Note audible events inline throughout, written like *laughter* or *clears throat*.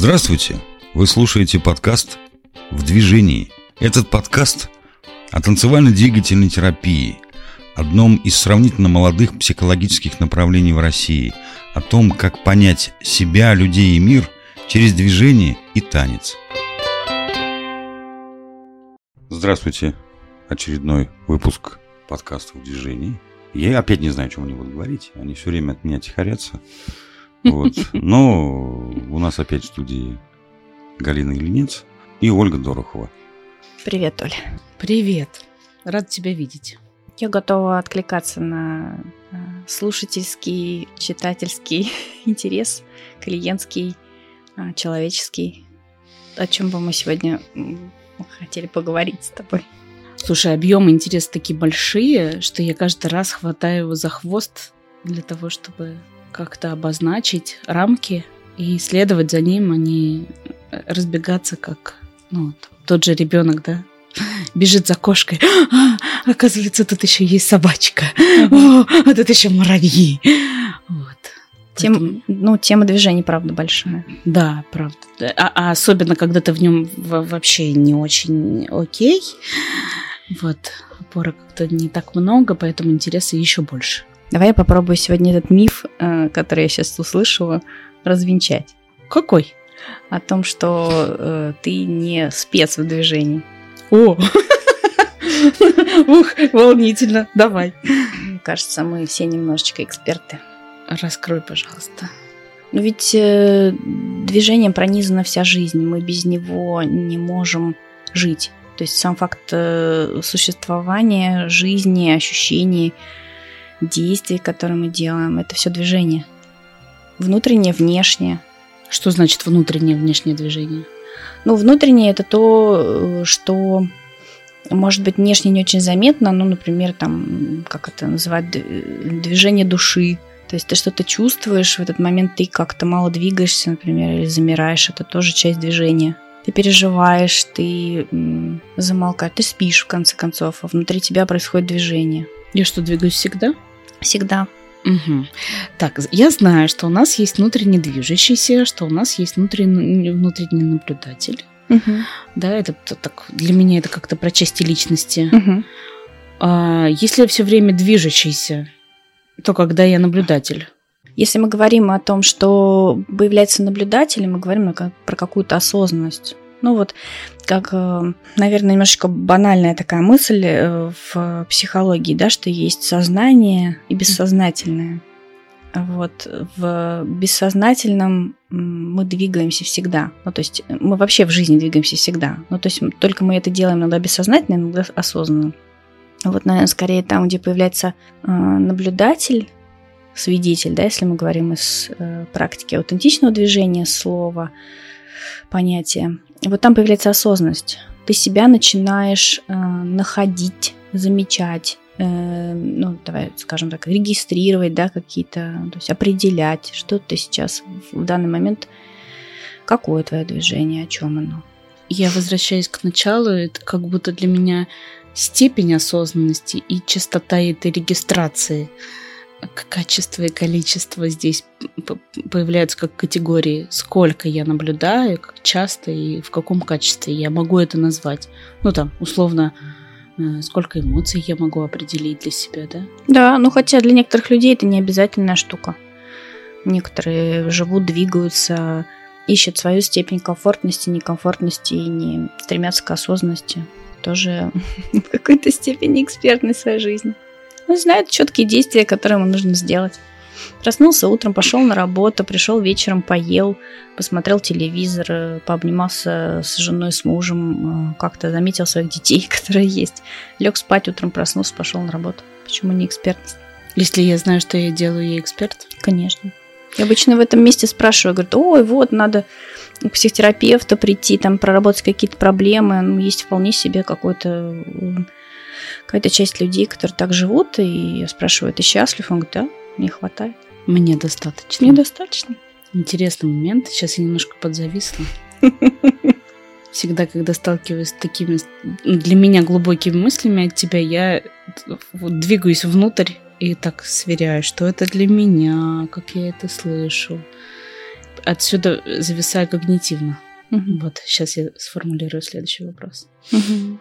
Здравствуйте! Вы слушаете подкаст «В движении». Этот подкаст о танцевально-двигательной терапии, одном из сравнительно молодых психологических направлений в России, о том, как понять себя, людей и мир через движение и танец. Здравствуйте! Очередной выпуск подкаста «В движении». Я опять не знаю, о чем они будут говорить. Они все время от меня тихорятся. Вот. Но у нас опять в студии Галина Ильинец и Ольга Дорохова. Привет, Оля. Привет. Рад тебя видеть. Я готова откликаться на э, слушательский, читательский *laughs* интерес, клиентский, э, человеческий. О чем бы мы сегодня хотели поговорить с тобой? Слушай, объемы интереса такие большие, что я каждый раз хватаю его за хвост для того, чтобы как-то обозначить рамки и следовать за ним, а не разбегаться как ну, тот же ребенок, да, *laughs* бежит за кошкой. А, *gasps* оказывается, тут еще есть собачка. О, а тут еще муравьи. Вот. Тем, Поэтому... Ну, тема движения, правда, большая. Да, правда. А, а особенно, когда ты в нем вообще не очень окей. Вот, опора как-то не так много, поэтому интереса еще больше. Давай я попробую сегодня этот миф, э, который я сейчас услышала, развенчать. Какой? О том, что э, ты не спец в движении. О! *laughs* Ух, волнительно. Давай. Кажется, мы все немножечко эксперты. Раскрой, пожалуйста. Ну ведь э, движением пронизана вся жизнь. Мы без него не можем жить. То есть сам факт э, существования, жизни, ощущений – действий, которые мы делаем, это все движение. Внутреннее, внешнее. Что значит внутреннее, внешнее движение? Ну, внутреннее это то, что может быть внешне не очень заметно, ну, например, там, как это называть, движение души. То есть ты что-то чувствуешь, в этот момент ты как-то мало двигаешься, например, или замираешь, это тоже часть движения. Ты переживаешь, ты замолкаешь, ты спишь, в конце концов, а внутри тебя происходит движение. Я что, двигаюсь всегда? Всегда. Угу. Так, я знаю, что у нас есть внутренне движущийся, что у нас есть внутренний, внутренний наблюдатель. Угу. Да, это так для меня это как-то про части личности. Угу. А, если я все время движущийся, то когда я наблюдатель? Если мы говорим о том, что появляется наблюдатель, мы говорим про какую-то осознанность. Ну вот, как, э, наверное, немножечко банальная такая мысль э, в психологии, да, что есть сознание и бессознательное. Вот в бессознательном мы двигаемся всегда. Ну, то есть мы вообще в жизни двигаемся всегда. Ну, то есть только мы это делаем иногда бессознательно, иногда осознанно. Вот, наверное, скорее там, где появляется э, наблюдатель, свидетель, да, если мы говорим из практики аутентичного движения слова, понятия, вот там появляется осознанность. Ты себя начинаешь э, находить, замечать, э, ну, давай скажем так, регистрировать, да, какие-то, то есть определять, что ты сейчас в данный момент, какое твое движение, о чем оно. Я возвращаюсь к началу, это как будто для меня степень осознанности и частота этой регистрации – качество и количество здесь появляются как категории. Сколько я наблюдаю, как часто и в каком качестве я могу это назвать. Ну там, условно, э, сколько эмоций я могу определить для себя, да? Да, ну хотя для некоторых людей это не обязательная штука. Некоторые живут, двигаются, ищут свою степень комфортности, некомфортности и не стремятся к осознанности. Тоже *laughs* в какой-то степени экспертной своей жизни. Он знает четкие действия, которые ему нужно сделать. Проснулся утром, пошел на работу, пришел вечером, поел, посмотрел телевизор, пообнимался с женой, с мужем, э, как-то заметил своих детей, *laughs* которые есть. Лег спать утром, проснулся, пошел на работу. Почему не экспертность? Если я знаю, что я делаю, я эксперт? Конечно. Я обычно в этом месте спрашиваю, говорят, ой, вот, надо к психотерапевту прийти, там, проработать какие-то проблемы. Ну, есть вполне себе какой-то какая-то часть людей, которые так живут, и я спрашиваю, ты счастлив? Он говорит, да, мне хватает. Мне достаточно. Мне достаточно. Интересный момент. Сейчас я немножко подзависла. *laughs* Всегда, когда сталкиваюсь с такими для меня глубокими мыслями от тебя, я двигаюсь внутрь и так сверяю, что это для меня, как я это слышу. отсюда зависаю когнитивно. Мгм. Вот, сейчас я сформулирую следующий вопрос. Мгм.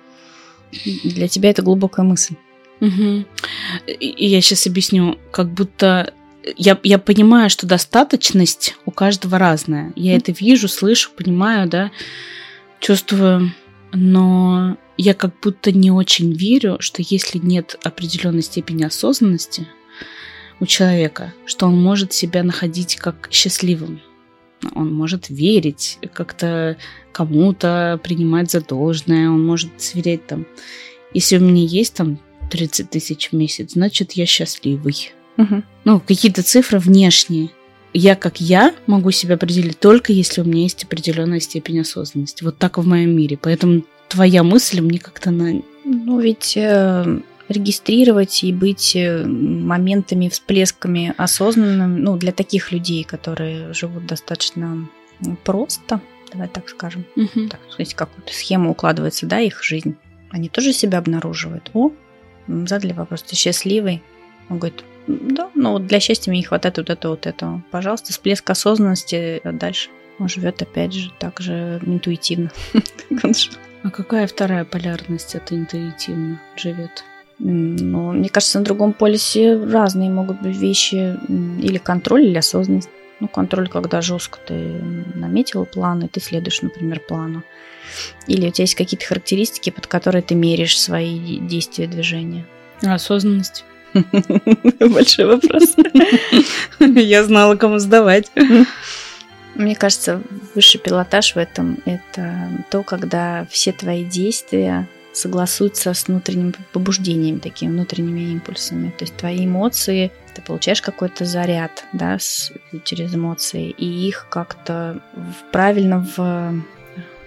Для тебя это глубокая мысль. Мгм. И я сейчас объясню, как будто я, я понимаю, что достаточность у каждого разная. Я Мгм. это вижу, слышу, понимаю, да, чувствую, но я как будто не очень верю, что если нет определенной степени осознанности у человека, что он может себя находить как счастливым. Он может верить как-то кому-то, принимать за должное, он может сверять там. Если у меня есть там 30 тысяч в месяц, значит, я счастливый. Мгм. Ну, какие-то цифры внешние. Я как я могу себя определить только если у меня есть определенная степень осознанности. Вот так в моем мире. Поэтому твоя мысль мне как-то на... Ну, ведь э, регистрировать и быть э, моментами, всплесками осознанным, ну, для таких людей, которые живут достаточно просто, давай так скажем, так сказать, какую-то схему укладывается, да, их жизнь, они тоже себя обнаруживают. О, задали вопрос, ты счастливый? Он говорит, «М, да, но вот для счастья мне не хватает вот этого, вот этого. Пожалуйста, всплеск осознанности, а дальше он живет опять же так же интуитивно. *laughs* А какая вторая полярность это интуитивно живет? М, Ну, мне кажется, на другом полюсе разные могут быть вещи. Или контроль, или осознанность. Ну, контроль, когда жестко ты наметил план, и ты следуешь, например, плану. Или у тебя есть какие-то характеристики, под которые ты меряешь свои действия, движения. Осознанность? *laughs* Большой вопрос. *laughs* Я знала, кому сдавать. Мне кажется, высший пилотаж в этом – это то, когда все твои действия согласуются с внутренним побуждением, такими внутренними импульсами. То есть твои эмоции, ты получаешь какой-то заряд да, с- через эмоции, и их как-то правильно в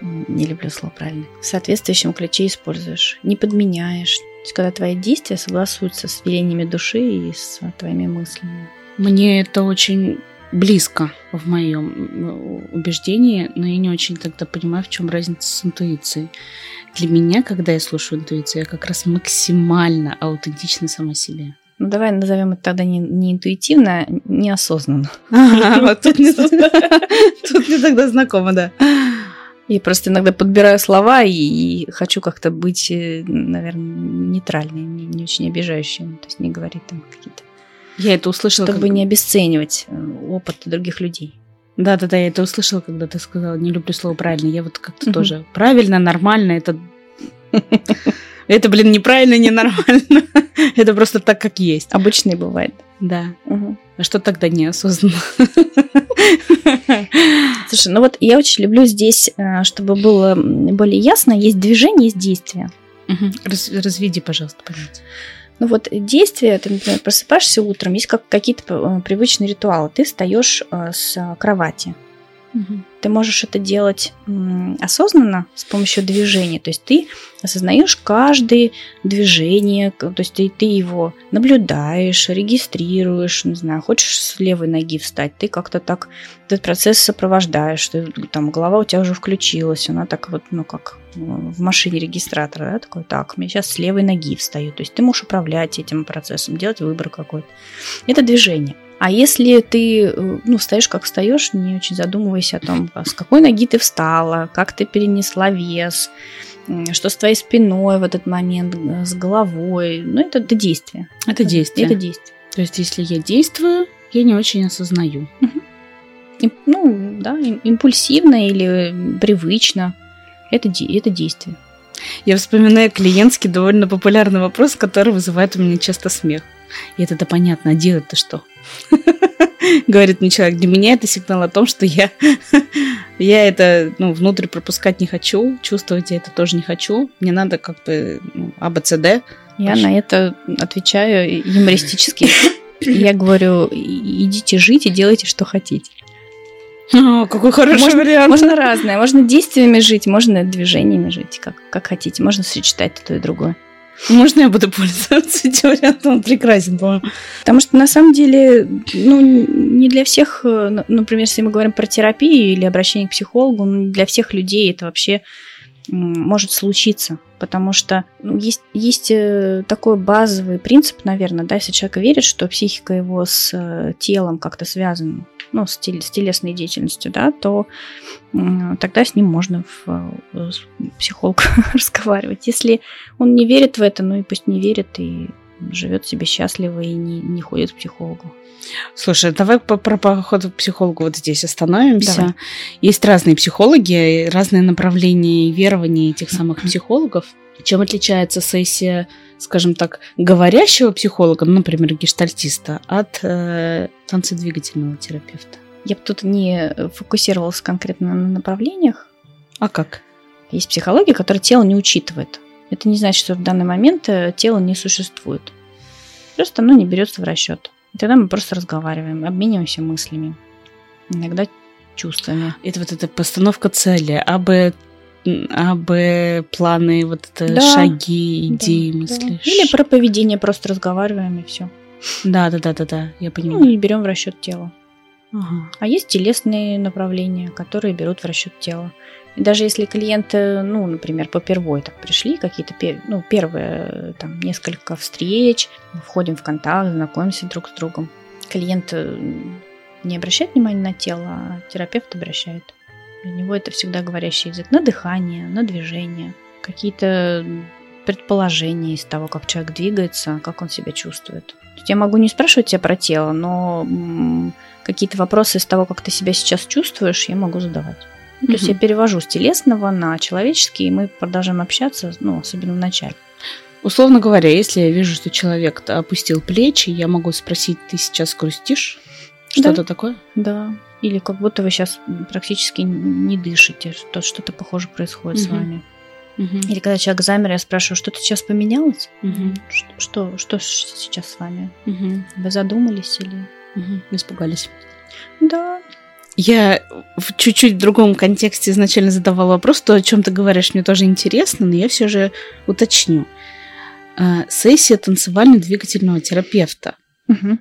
не люблю слово правильно, в соответствующем ключе используешь, не подменяешь. То есть, когда твои действия согласуются с велениями души и с твоими мыслями. Мне это очень близко в моем убеждении, но я не очень тогда понимаю, в чем разница с интуицией. Для меня, когда я слушаю интуицию, я как раз максимально аутентична сама себе. Ну, давай назовем это тогда не, не интуитивно, а неосознанно. *laughs* Вот *laughs* тут мне тут мне тогда знакомо, да. Я просто иногда подбираю слова и, и хочу как-то быть, наверное, нейтральной, не, не очень обижающей. То есть не говорить там какие-то... Я это услышала. Чтобы не обесценивать э, опыт других людей. Да, да, да, я это услышала, когда ты сказала, не люблю слово правильно. Я вот как-то Мгм. тоже правильно, нормально, это. *laughs* Это, блин, неправильно, ненормально. *laughs* Это просто так, как есть. Обычно и бывает. Да. А что тогда неосознанно? *laughs* Слушай, ну вот я очень люблю здесь, э, чтобы было более ясно, есть движение, есть действие. Раз- Разведи, пожалуйста, понятие. Ну вот действие, ты, например, просыпаешься утром, есть как, какие-то э, привычные ритуалы. Ты встаешь э, с кровати, Ты можешь это делать осознанно с помощью движения. То есть ты осознаешь каждое движение, то есть ты, ты его наблюдаешь, регистрируешь, не знаю, хочешь с левой ноги встать, ты как-то так этот процесс сопровождаешь, ты, там голова у тебя уже включилась, она так вот, ну как э, в машине регистратора, да, такой, так, я сейчас с левой ноги встаю. То есть ты можешь управлять этим процессом, делать выбор какой-то. Это движение. А если ты, э, ну, встаешь как встаешь, не очень задумываясь о том, а с какой ноги ты встала, как ты перенесла вес, что с твоей спиной в этот момент, с головой, ну, это, это действие. Это действие. Это действие. То есть, если я действую, я не очень осознаю. Им- Ну, да, им- импульсивно или привычно. Это, это действие. Я вспоминаю клиентский довольно популярный вопрос, который вызывает у меня часто смех. И это да понятно, а делать-то что? *laughs* Говорит мне человек, для меня это сигнал о том, что я, *laughs* я это ну, внутрь пропускать не хочу, чувствовать я это тоже не хочу. Мне надо как бы ну, АБЦД. Я Хорошо. на это отвечаю юмористически. *laughs* Я говорю, «И- идите жить и делайте, что хотите. О, какой хороший можно, вариант. можно разное. Можно действиями жить, можно движениями жить, как, как хотите. Можно сочетать то и другое. Можно я буду пользоваться этим вариантом? Он прекрасен, по-моему. Потому что на самом деле, ну, не для всех, э, ну, например, если мы говорим про терапию или обращение к психологу, ну, для всех людей это вообще может случиться. Потому что ну, есть, есть э, такой базовый принцип, наверное, да, если человек верит, что психика его с э, телом как-то связана. ну, с, теле, с телесной деятельностью, да, то тогда с ним можно в, в психолог *laughs* разговаривать. Если он не верит в это, ну и пусть не верит и живет себе счастливо и не, не ходит к психологу. Слушай, давай по, про поход к психологу вот здесь остановимся. Давай. Есть разные психологи, разные направления и верования этих самых психологов. Чем отличается сессия, скажем так, говорящего психолога, ну, например, гештальтиста, от э, танцедвигательного терапевта? Я бы тут не фокусировалась конкретно на направлениях. А как? Есть психология, которая тело не учитывает. Это не значит, что в данный момент э, тело не существует. Просто оно не берется в расчет. И тогда мы просто разговариваем, обмениваемся мыслями, иногда чувствами. Это вот эта постановка цели, а бы а Б планы, вот это Да, шаги, идеи, Да, мысли. да. Или про поведение просто разговариваем и все. Да, да, да, да, да, я Ну, понимаю. и берем в расчет тело. Ага. А есть телесные направления, которые берут в расчет тело. И даже если клиенты, ну, например, по первой так пришли, какие-то ну, первые там несколько встреч, мы входим в контакт, знакомимся друг с другом. Клиент э, не обращает внимания на тело, а терапевт обращает. Для него это всегда говорящий язык на дыхание, на движение, какие-то предположения из того, как человек двигается, как он себя чувствует. Я могу не спрашивать тебя про тело, но какие-то вопросы из того, как ты себя сейчас чувствуешь, я могу задавать. То есть я перевожу с телесного на человеческий, и мы продолжаем общаться, ну, особенно в начале. Условно говоря, если я вижу, что человек опустил плечи, я могу спросить, ты сейчас грустишь? Что-то такое? Да. Или как будто вы сейчас практически не дышите, что что-то похоже происходит с Мгм. вами. Мгм. Или когда человек замер, я спрашиваю, что-то сейчас поменялось? Мгм. Что, что, что сейчас с вами? Мгм. Вы задумались или... Мгм. Испугались. Да. Я в чуть-чуть другом контексте изначально задавала вопрос, то, о чем ты говоришь, мне тоже интересно, но я все же уточню. А, Сессия танцевально-двигательного терапевта. Мгм.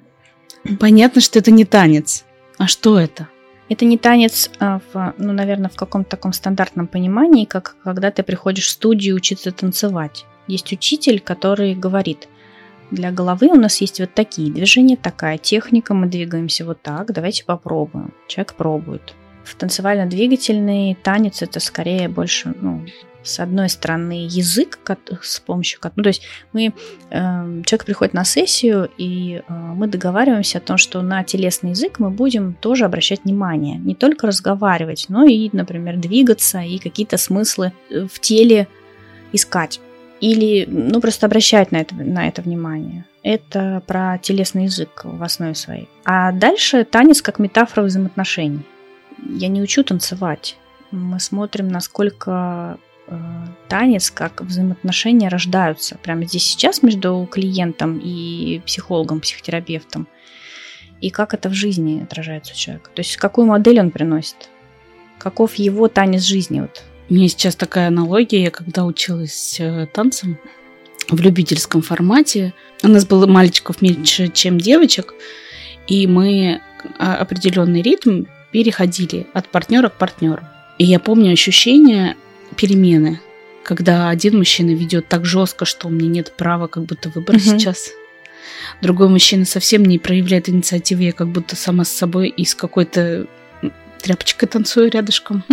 Понятно, что это не танец. А что это? Это не танец, а в, ну, наверное, в каком-то таком стандартном понимании, как когда ты приходишь в студию учиться танцевать. Есть учитель, который говорит, для головы у нас есть вот такие движения, такая техника, мы двигаемся вот так, давайте попробуем. Человек пробует. В танцевально-двигательный танец это скорее больше, ну, с одной стороны, язык, с помощью кот- ну, то есть мы, э, человек приходит на сессию, и э, мы договариваемся о том, что на телесный язык мы будем тоже обращать внимание. Не только разговаривать, но и, например, двигаться и какие-то смыслы э, в теле искать. Или, ну, просто обращать на это, на это внимание. Это про телесный язык в основе своей. А дальше танец как метафора взаимоотношений. Я не учу танцевать. Мы смотрим, насколько э, танец, как взаимоотношения рождаются прямо здесь сейчас между клиентом и психологом, психотерапевтом. И как это в жизни отражается у человека. То есть какую модель он приносит. Каков его танец жизни. Вот. У меня сейчас такая аналогия, я когда училась э, танцам в любительском формате, у нас было мальчиков меньше, чем девочек, и мы а, определенный ритм переходили от партнера к партнеру. И я помню ощущение перемены, когда один мужчина ведет так жестко, что у меня нет права как будто выбора Мгм. сейчас. Другой мужчина совсем не проявляет инициативы, я как будто сама с собой и с какой-то тряпочкой танцую рядышком.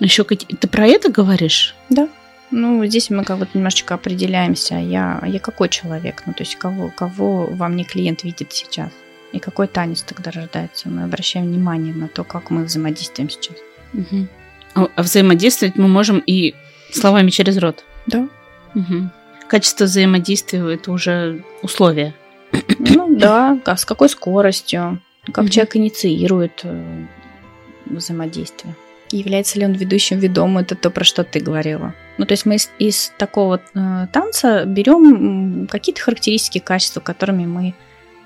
Еще какие... Ты про это говоришь? Да. Ну, здесь мы как бы немножечко определяемся, я, я какой человек, ну, то есть кого, кого во мне клиент видит сейчас, и какой танец тогда рождается. Мы обращаем внимание на то, как мы взаимодействуем сейчас. Мгм. А, а взаимодействовать мы можем и словами через рот. Да. Мгм. Качество взаимодействия это уже условие. Ну да, а с какой скоростью, как Мгм. человек инициирует э, Является ли он ведущим ведомым, это то, про что ты говорила. Ну, то есть мы из, из такого э, танца берем какие-то характеристики, качества, которыми мы,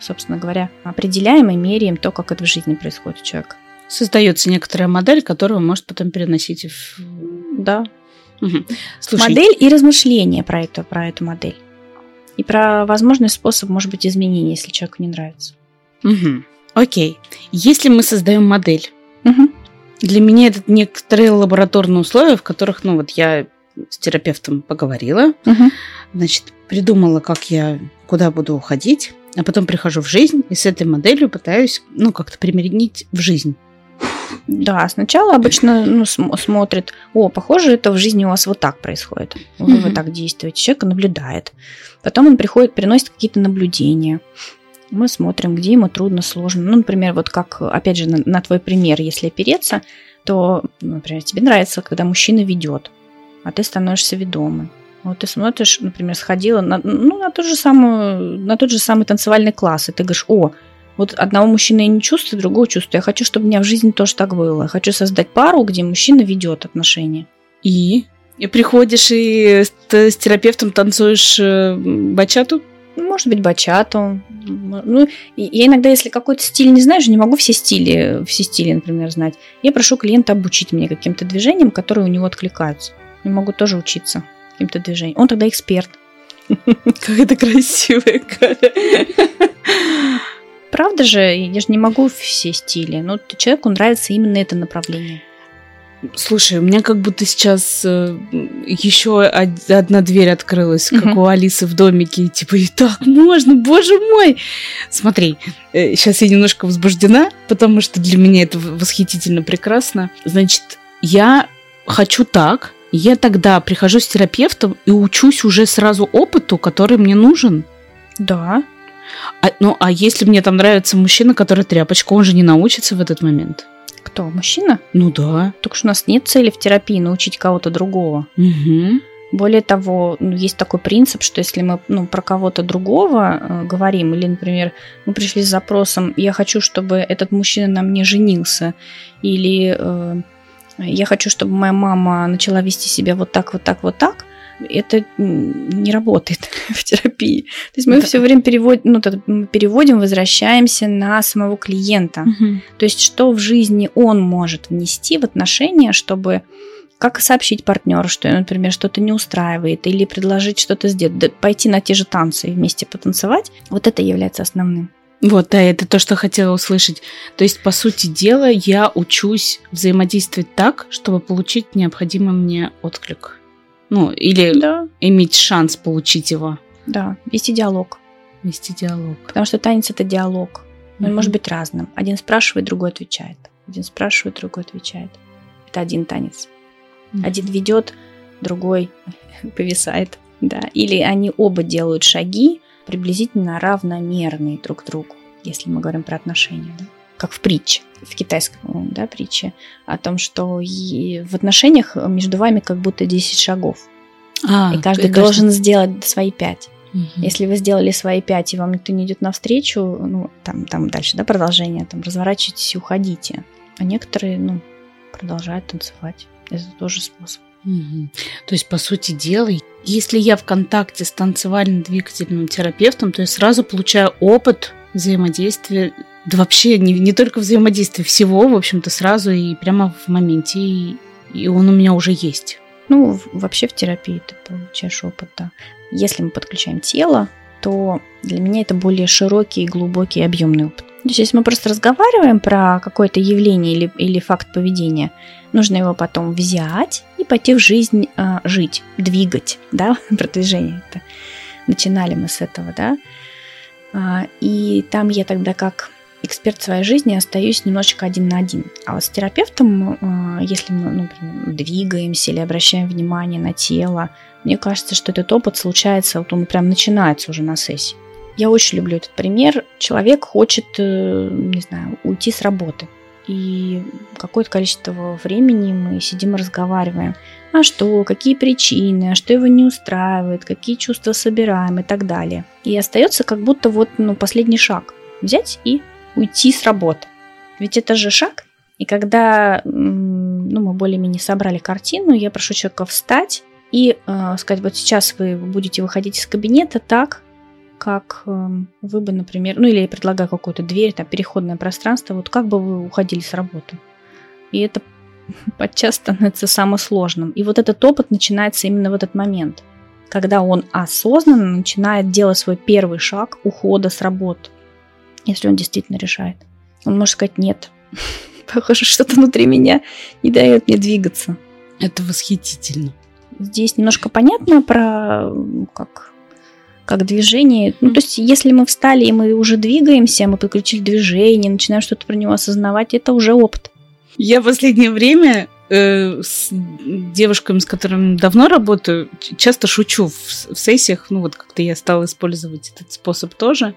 собственно говоря, определяем и меряем то, как это в жизни происходит у человека. Создается некоторая модель, которую может потом переносить в... Да. Слушай, Модель и размышления про эту, про эту модель. И про возможный способ, может быть, изменения, если человеку не нравится. мгм. окей. Если мы создаем модель, Мгм. Для меня это некоторые лабораторные условия, в которых, ну вот я с терапевтом поговорила, Мгм. значит, придумала, как я, куда буду уходить. а потом прихожу в жизнь и с этой моделью пытаюсь, ну, как-то применить в жизнь. Да, сначала обычно ну, см- смотрит, о, похоже, это в жизни у вас вот так происходит. Вы Мгм. вот так действуете. Человек наблюдает. Потом он приходит, приносит какие-то наблюдения. Мы смотрим, где ему трудно, сложно. Ну, например, вот как, опять же, на, на твой пример, если опереться, то, например, тебе нравится, когда мужчина ведет, а ты становишься ведомым. Вот ты смотришь, например, сходила на, ну, на, тот же самый, на тот же самый танцевальный класс, и ты говоришь, о, вот одного мужчины я не чувствую, другого чувствую. Я хочу, чтобы у меня в жизни тоже так было. Я хочу создать пару, где мужчина ведет отношения. И? И приходишь и с, с терапевтом танцуешь э, бачату? Может быть, бачату. Ну, я иногда, если какой-то стиль не знаю, же не могу все стили, все стили, например, знать. Я прошу клиента обучить меня каким-то движениям, которые у него откликаются. Я могу тоже учиться каким-то движениям. Он тогда эксперт. *laughs* Как это красивая Правда же, я же не могу все стили. Но человеку нравится именно это направление. Слушай, у меня как будто сейчас э, еще од- одна дверь открылась, как у Алисы в домике. И Типа, и так можно, боже мой! Смотри, э, сейчас я немножко возбуждена, потому что для меня это восхитительно прекрасно. Значит, я хочу так, я тогда прихожу с терапевтом и учусь уже сразу опыту, который мне нужен. Да. А, ну, а если мне там нравится мужчина, который тряпочка, он же не научится в этот момент. Кто? Мужчина? Ну да. Только что у нас нет цели в терапии научить кого-то другого. Угу. Более того, ну, есть такой принцип, что если мы ну, про кого-то другого э, говорим, или, например, мы пришли с запросом «я хочу, чтобы этот мужчина на мне женился», или э, «я хочу, чтобы моя мама начала вести себя вот так, вот так, вот так», это не работает *laughs* в терапии. То есть мы Да. все время переводим, ну, так, переводим, возвращаемся на самого клиента. То есть, что в жизни он может внести в отношения, чтобы как сообщить партнеру, что, например, что-то не устраивает, или предложить что-то сделать, да, пойти на те же танцы и вместе потанцевать, вот это является основным. Вот, да, это то, что хотела услышать. То есть, по сути дела, я учусь взаимодействовать так, чтобы получить необходимый мне отклик. Ну, или Да, иметь шанс получить его. да, вести диалог. Вести диалог. Потому что танец это диалог. Он Мгм. может быть разным. Один спрашивает, другой отвечает. Один спрашивает, другой отвечает. Это один танец. Мгм. Один ведет, другой *laughs* повисает. Да. Или они оба делают шаги приблизительно равномерные друг другу, если мы говорим про отношения. да. Как в притче, в китайском да, притче, о том, что в отношениях между вами как будто 10 шагов. А, и каждый должен сделать свои 5. Мгм. Если вы сделали свои 5, и вам никто не идет навстречу, ну, там, там дальше, да, продолжение, там, разворачивайтесь и уходите. А некоторые, ну, продолжают танцевать. Это тоже способ. Мгм. То есть, по сути дела, если я в контакте с танцевально-двигательным терапевтом, то я сразу получаю опыт взаимодействия, да вообще не, не только взаимодействия, всего, в общем-то, сразу и прямо в моменте, и, и он у меня уже есть. Ну, вообще в терапии ты получаешь опыт, да. Если мы подключаем тело, то для меня это более широкий, глубокий, объемный опыт. То есть, если мы просто разговариваем про какое-то явление или, или факт поведения, нужно его потом взять и пойти в жизнь а, жить, двигать, да, *laughs* продвижение. Это. Начинали мы с этого, да. А, и там я тогда как эксперт своей жизни остаюсь немножечко один на один. А вот с терапевтом, а, если мы ну, двигаемся или обращаем внимание на тело, мне кажется, что этот опыт случается, вот он прям начинается уже на сессии. Я очень люблю этот пример. Человек хочет, э, не знаю, уйти с работы. И какое-то количество времени мы сидим и разговариваем. А что, какие причины, а что его не устраивает, какие чувства собираем и так далее. И остается как будто вот ну, последний шаг. Взять и уйти с работы. Ведь это же шаг. И когда ну, мы более-менее собрали картину, я прошу человека встать и э, сказать, вот сейчас вы будете выходить из кабинета так, как э, вы бы, например, ну или я предлагаю какую-то дверь, там, переходное пространство, вот как бы вы уходили с работы. И это *laughs* подчас становится самым сложным. И вот этот опыт начинается именно в этот момент, когда он осознанно начинает делать свой первый шаг ухода с работы, если он действительно решает. Он может сказать нет. *laughs* Похоже, что-то внутри меня не дает мне двигаться. Это восхитительно. Здесь немножко понятно про как как движение. Ну, то есть, если мы встали и мы уже двигаемся, мы подключили движение, начинаем что-то про него осознавать, это уже опыт. Я в последнее время э, с девушками, с которыми давно работаю, часто шучу в, в сессиях. Ну, вот как-то я стала использовать этот способ тоже.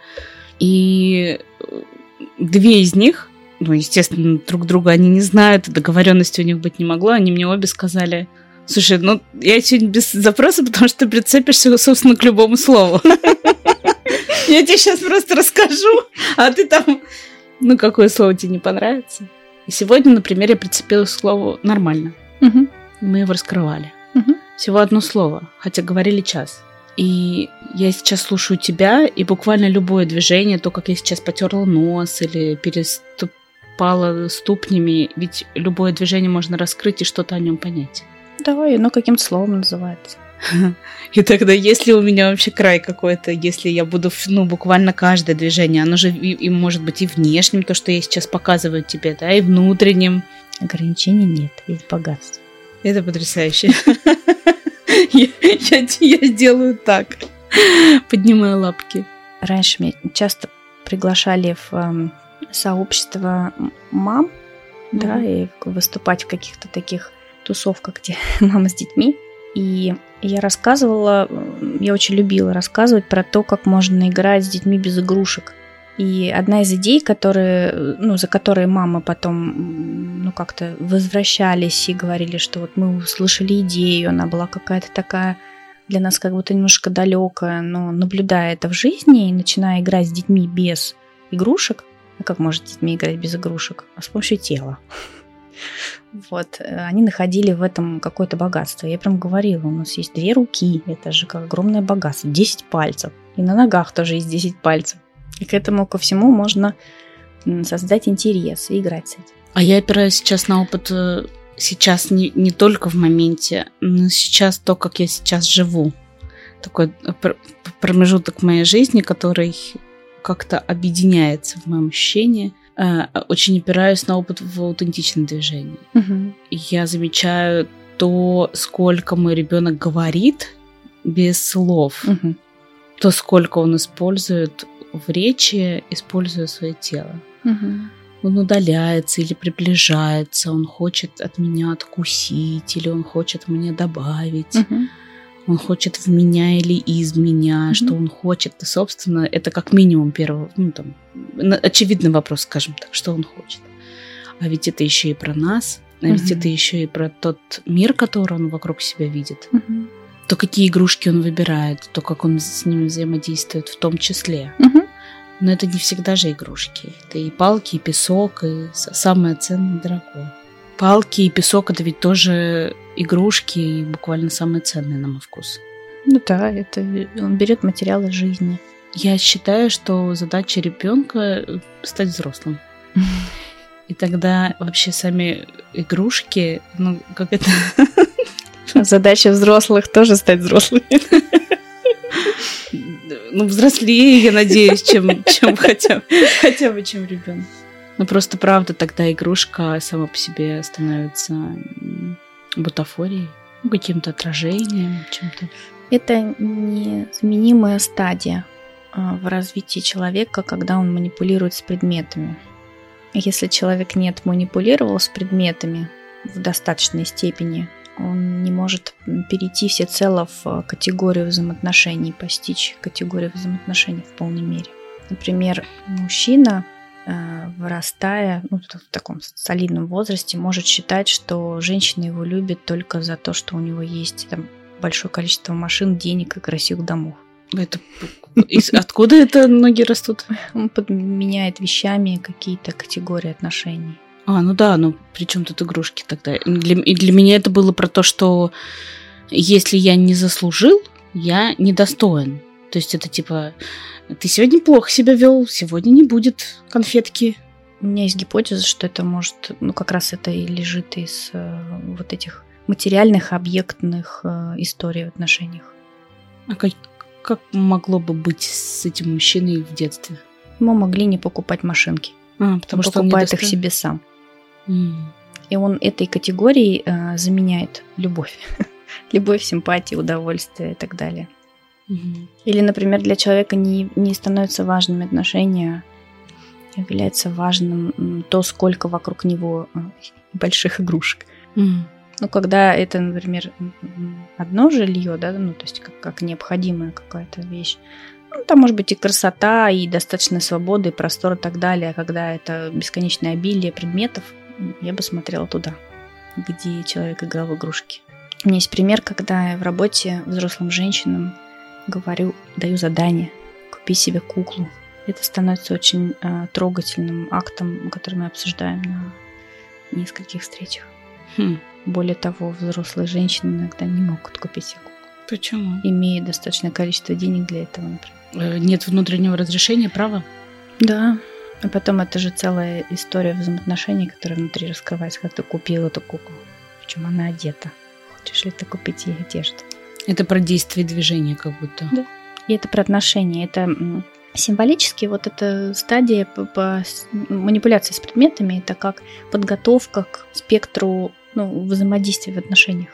И э, две из них, ну, естественно, друг друга они не знают, договоренности у них быть не могло, они мне обе сказали, слушай, ну, я сегодня без запроса, потому что ты прицепишься, собственно, к любому слову. *laughs* Я тебе сейчас просто расскажу, а ты там, ну, какое слово тебе не понравится. И сегодня, например, я прицепилась к слову «нормально». Мы его раскрывали. Всего одно слово, хотя говорили час. И я сейчас слушаю тебя, и буквально любое движение, то, как я сейчас потерла нос или переступала ступнями, ведь любое движение можно раскрыть и что-то о нем понять. Давай, но каким-то словом называется. *laughs* И тогда, если у меня вообще край какой-то, если я буду, ну, буквально каждое движение, оно же и, и может быть и внешним, то, что я сейчас показываю тебе, да, и внутренним. Ограничений нет, есть богатство. Это потрясающе. *laughs* я, я, я делаю так. Поднимаю лапки. Раньше меня часто приглашали в э, сообщество мам, mm-hmm. да, и выступать в каких-то таких тусовках, где *laughs* мама с детьми. И я рассказывала, я очень любила рассказывать про то, как можно играть с детьми без игрушек. И одна из идей, которые, ну, за которые мамы потом ну, как-то возвращались и говорили, что вот мы услышали идею, она была какая-то такая для нас как будто немножко далекая, но наблюдая это в жизни и начиная играть с детьми без игрушек, а как может с детьми играть без игрушек? А с помощью тела. *laughs* Вот, э, они находили в этом какое-то богатство. Я прям говорила, у нас есть две руки, это же как огромное богатство, 10 пальцев. И на ногах тоже есть 10 пальцев. И к этому ко всему можно создать интерес и играть с этим. А я опираюсь сейчас на опыт э, сейчас не, не только в моменте, но сейчас то, как я сейчас живу. Такой э, промежуток моей жизни, который как-то объединяется в моем ощущении. Э, очень опираюсь на опыт в аутентичном движении. Угу. Я замечаю то, сколько мой ребенок говорит без слов, угу. то, сколько он использует в речи, используя свое тело. Угу. Он удаляется или приближается, он хочет от меня откусить, или он хочет мне добавить. Угу. Он хочет в меня или из меня, mm что он хочет. И, собственно, это как минимум первый, ну, там, очевидный вопрос, скажем так, что он хочет. А ведь это еще и про нас, а ведь mm это еще и про тот мир, который он вокруг себя видит. mm То, какие игрушки он выбирает, то, как он с ними взаимодействует в том числе. mm но это не всегда же игрушки. Это и палки, и песок, и самое ценное дорогое. Палки и песок это ведь тоже игрушки и буквально самые ценные на мой вкус. Ну да, это он берет материалы жизни. Я считаю, что задача ребенка стать взрослым. *laughs* И тогда вообще сами игрушки, ну как это... *laughs* *laughs* Задача взрослых тоже стать взрослыми ну, взрослее, я надеюсь, чем, чем хотя, хотя бы, чем ребенок. Ну, просто правда, тогда игрушка сама по себе становится бутафорией, ну, каким-то отражением, чем-то. Это незаменимая стадия а, в развитии человека, когда он манипулирует с предметами. Если человек не манипулировал с предметами в достаточной степени, он не может перейти всецело в категорию взаимоотношений, постичь категорию взаимоотношений в полной мере. Например, мужчина, э, вырастая ну, в таком солидном возрасте, может считать, что женщина его любит только за то, что у него есть там, большое количество машин, денег и красивых домов. Это откуда это ноги растут? Он подменяет вещами какие-то категории отношений. А, ну да, ну при чем тут игрушки тогда? Для, и для меня это было про то, что если я не заслужил, я недостоин. То есть это типа, ты сегодня плохо себя вел, сегодня не будет конфетки. У меня есть гипотеза, что это может, ну как раз это и лежит из э, вот этих материальных, объектных э, историй в отношениях. А как, как могло бы быть с этим мужчиной в детстве? Ему могли не покупать машинки. А, потому он что покупает их себе сам. И он этой категорией э, заменяет любовь. *laughs* любовь, симпатию, удовольствие и так далее. Или, например, для человека не, не становятся важными отношения, является важным то, сколько вокруг него э, больших игрушек. Ну, когда это, например, одно жилье, да, ну, то есть как, как необходимая какая-то вещь, ну, там может быть и красота, и достаточно свободы, и простор и так далее. А когда это бесконечное обилие предметов, я бы смотрела туда, где человек играл в игрушки. У меня есть пример, когда я в работе взрослым женщинам говорю, даю задание, купи себе куклу. Это становится очень э, трогательным актом, который мы обсуждаем на нескольких встречах. Хм. Более того, взрослые женщины иногда не могут купить себе куклу. Почему? Имея достаточное количество денег для этого, например. Э, нет внутреннего разрешения, права? Да. А потом это же целая история взаимоотношений, которая внутри раскрывается, как ты купил эту куклу. Причем она одета. Хочешь ли ты купить ей одежду? Это про действие движения как будто. Да. И это про отношения. Это символически вот эта стадия по, по манипуляции с предметами, это как подготовка к спектру ну, взаимодействия в отношениях.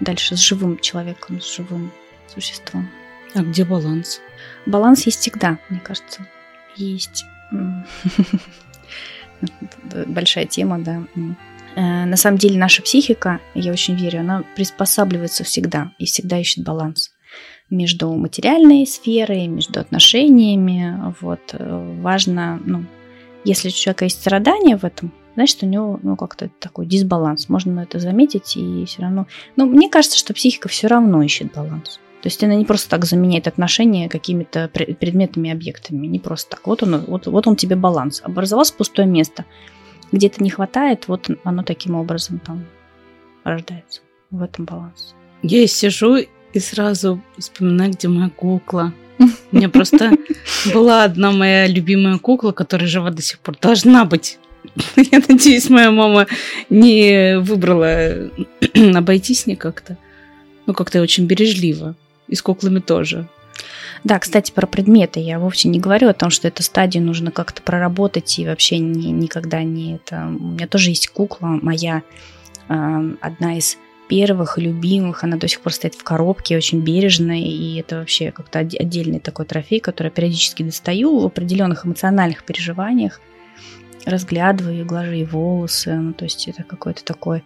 Дальше с живым человеком, с живым существом. А где баланс? Баланс есть всегда, мне кажется. Есть *laughs* большая тема, да. Э, на самом деле наша психика, я очень верю, она приспосабливается всегда и всегда ищет баланс между материальной сферой, между отношениями. Вот. Э, важно, ну, если у человека есть страдания в этом, значит, у него ну, как-то такой дисбаланс. Можно это заметить и все равно... Но ну, мне кажется, что психика все равно ищет баланс. То есть она не просто так заменяет отношения какими-то предметами, объектами. Не просто так. Вот он, вот, вот он тебе баланс. Образовалось пустое место. Где-то не хватает, вот оно таким образом там рождается. В этом баланс. Я сижу и сразу вспоминаю, где моя кукла. *laughs* У меня просто была одна моя любимая кукла, которая жива до сих пор. Должна быть. *laughs* Я надеюсь, моя мама не выбрала *clears throat* обойтись не как-то. Ну, как-то очень бережливо. И с куклами тоже. Да, кстати, про предметы. Я вовсе не говорю о том, что эту стадию нужно как-то проработать и вообще ни, никогда не это. У меня тоже есть кукла моя, э, одна из первых любимых, она до сих пор стоит в коробке, очень бережная, и это вообще как-то отдельный такой трофей, который я периодически достаю в определенных эмоциональных переживаниях, разглядываю, глажу ей волосы, ну, то есть это какой-то такой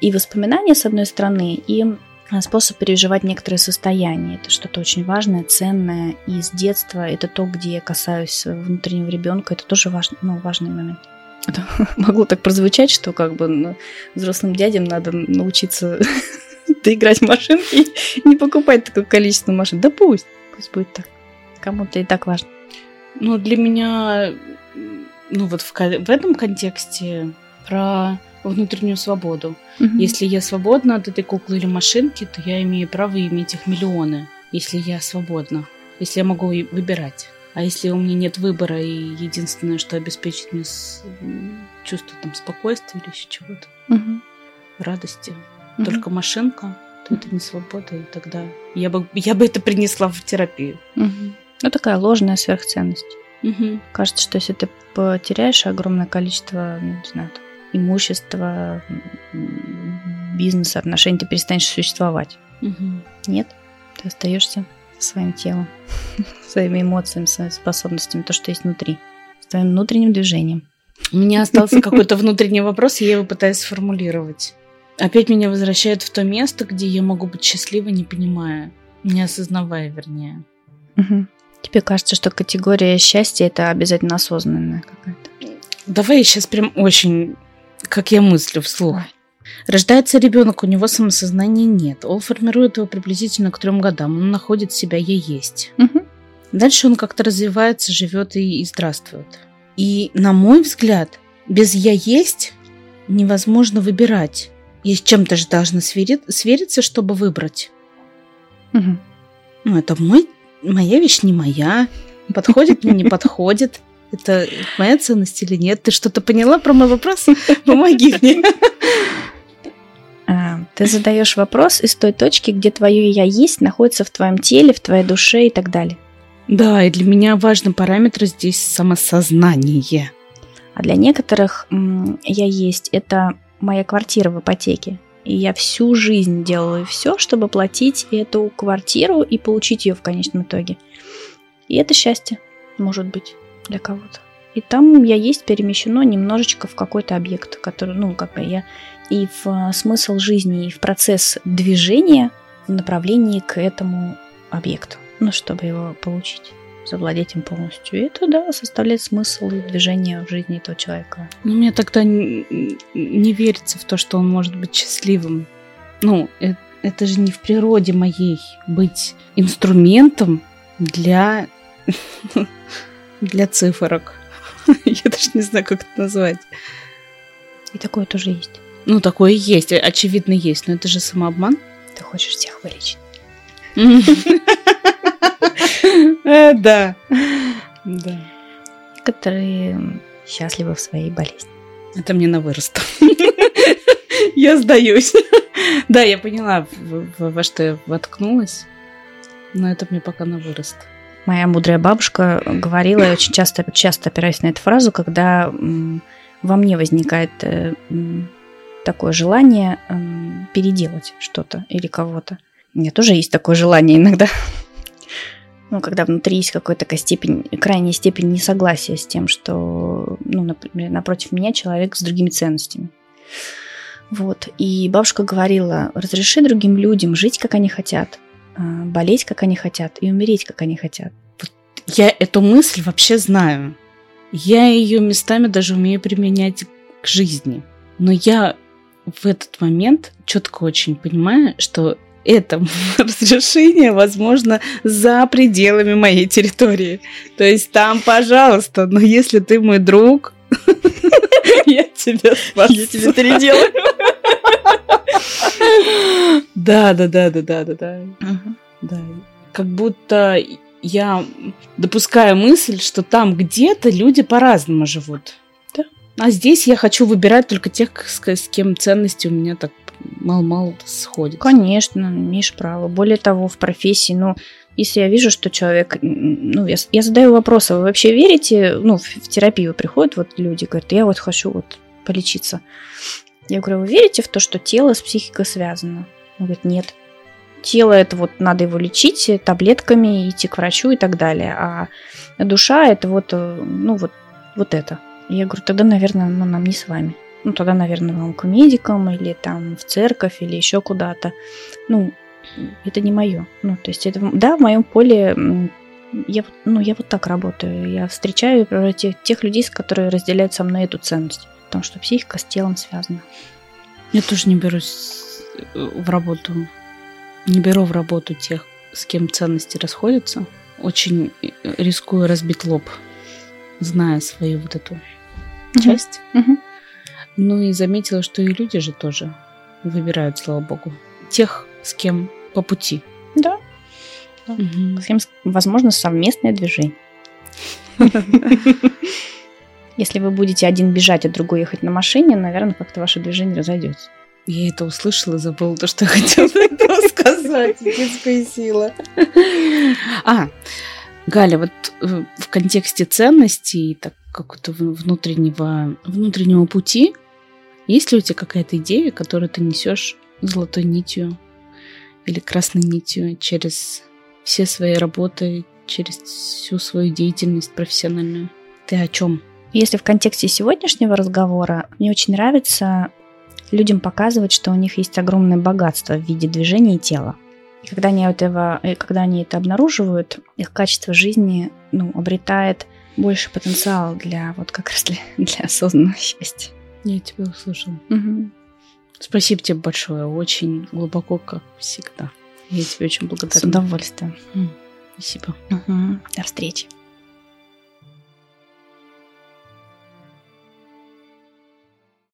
и воспоминания, с одной стороны, и способ переживать некоторые состояния. Это что-то очень важное, ценное. И с детства это то, где я касаюсь внутреннего ребенка. Это тоже важный, ну, важный момент. Это *laughs* могло так прозвучать, что как бы ну, взрослым дядям надо научиться *laughs* доиграть машинки и *laughs* не покупать такое количество машин. Да пусть, пусть будет так. Кому-то и так важно. Ну, для меня, ну вот в, в этом контексте про внутреннюю свободу. Угу. Если я свободна от этой куклы или машинки, то я имею право иметь их миллионы, если я свободна, если я могу выбирать. А если у меня нет выбора, и единственное, что обеспечит мне с... чувство там спокойствия или еще чего-то, угу. радости, угу. только машинка, то это не свобода, и тогда я бы, я бы это принесла в терапию. Угу. Ну, такая ложная сверхценность. Угу. Кажется, что если ты потеряешь огромное количество, ну, не знаю, там, имущества, бизнеса, отношений, ты перестанешь существовать. Угу. Нет, ты остаешься своим телом, *laughs* своими эмоциями, своими способностями, то, что есть внутри, своим внутренним движением. У меня остался *laughs* какой-то внутренний вопрос, я его пытаюсь сформулировать. Опять меня возвращает в то место, где я могу быть счастлива, не понимая, не осознавая, вернее. Угу. Тебе кажется, что категория счастья это обязательно осознанная какая-то? Давай я сейчас прям очень как я мыслю вслух. Рождается ребенок, у него самосознания нет. Он формирует его приблизительно к трем годам. Он находит себя «я есть». Угу. Дальше он как-то развивается, живет и, и здравствует. И, на мой взгляд, без «я есть» невозможно выбирать. И с чем-то же должны свери- свериться, чтобы выбрать. Угу. Ну, это мой, моя вещь, не моя. Подходит мне, не подходит. *laughs* Это моя ценность или нет? Ты что-то поняла про мой вопрос? *laughs* Помоги мне. А, ты задаешь вопрос из той точки, где твое я есть, находится в твоем теле, в твоей душе и так далее. Да, и для меня важный параметр здесь самосознание. А для некоторых я есть это моя квартира в ипотеке. И я всю жизнь делаю все, чтобы платить эту квартиру и получить ее в конечном итоге. И это счастье, может быть, для кого-то. И там я есть перемещено немножечко в какой-то объект, который, ну, как бы я и в э, смысл жизни, и в процесс движения в направлении к этому объекту, ну, чтобы его получить завладеть им полностью. И это, да, составляет смысл и движение в жизни этого человека. Ну, мне тогда не, не верится в то, что он может быть счастливым. Ну, это, это же не в природе моей быть инструментом для, *laughs* для цифрок. *laughs* Я даже не знаю, как это назвать. И такое тоже есть. Ну, такое есть, очевидно есть, но это же самообман. Ты хочешь всех вылечить. *laughs* Э, да. Да. Некоторые счастливы в своей болезни. Это мне на вырост. *laughs* Я сдаюсь. Да, я поняла, во что я воткнулась. Но это мне пока на вырост. Моя мудрая бабушка говорила, очень часто, часто опираюсь на эту фразу, когда во мне возникает э, такое желание переделать что-то или кого-то. У меня тоже есть такое желание иногда *laughs* ну, когда внутри есть какая-то такая степень, крайняя степень несогласия с тем, что, ну, например, напротив меня человек с другими ценностями. Вот. И бабушка говорила, разреши другим людям жить, как они хотят, болеть, как они хотят, и умереть, как они хотят. Я эту мысль вообще знаю. Я ее местами даже умею применять к жизни. Но я в этот момент четко очень понимаю, что это *laughs* разрешение возможно за пределами моей территории. То есть там, пожалуйста, но если ты мой друг, *laughs* я тебя спасу. Я тебе переделаю. *laughs* Да, да, да, да, да, да, да. Да. Как будто я допускаю мысль, что там где-то люди по-разному живут. Да. А здесь я хочу выбирать только тех, с кем ценности у меня так мало-мало сходит. Конечно, имеешь право. Более того, в профессии, ну, если я вижу, что человек, ну, я, я задаю вопрос, а вы вообще верите, ну, в, в терапию приходят вот люди, говорят, я вот хочу вот полечиться. Я говорю, вы верите в то, что тело с психикой связано? Он говорит, нет. Тело это вот надо его лечить таблетками, идти к врачу и так далее. А душа это вот, э, ну, вот, вот это. Я говорю, тогда, наверное, ну, нам не с вами ну, тогда, наверное, вам к медикам или там в церковь или еще куда-то. Ну, это не мое. Ну, то есть это, да, в моем поле я, ну, я вот так работаю. Я встречаю тех, тех людей, с которыми разделяют со мной эту ценность. Потому что психика с телом связана. Я тоже не берусь э, в работу, не беру в работу тех, с кем ценности расходятся. Очень э, рискую разбить лоб, зная свою вот эту часть. Угу. Ну и заметила, что и люди же тоже выбирают, слава богу, тех, с кем по пути. Да. Угу. С кем, возможно, совместное движение. *laughs* Если вы будете один бежать, а другой ехать на машине, наверное, как-то ваше движение разойдется. Я это услышала, забыла то, что я хотела сказать. Детская сила. А, Галя, вот э, в контексте ценностей, так какого-то внутреннего, внутреннего пути, есть ли у тебя какая-то идея, которую ты несешь золотой нитью или красной нитью через все свои работы, через всю свою деятельность профессиональную? Ты о чем? Если в контексте сегодняшнего разговора, мне очень нравится людям показывать, что у них есть огромное богатство в виде движения и тела. И когда они, этого, когда они это обнаруживают, их качество жизни ну, обретает больше потенциала для вот как раз для, *laughs* для осознанного счастья. Я тебя услышал. Угу. Спасибо тебе большое, очень глубоко, как всегда. Я тебе очень благодарна. С удовольствием. Спасибо. Угу. До встречи.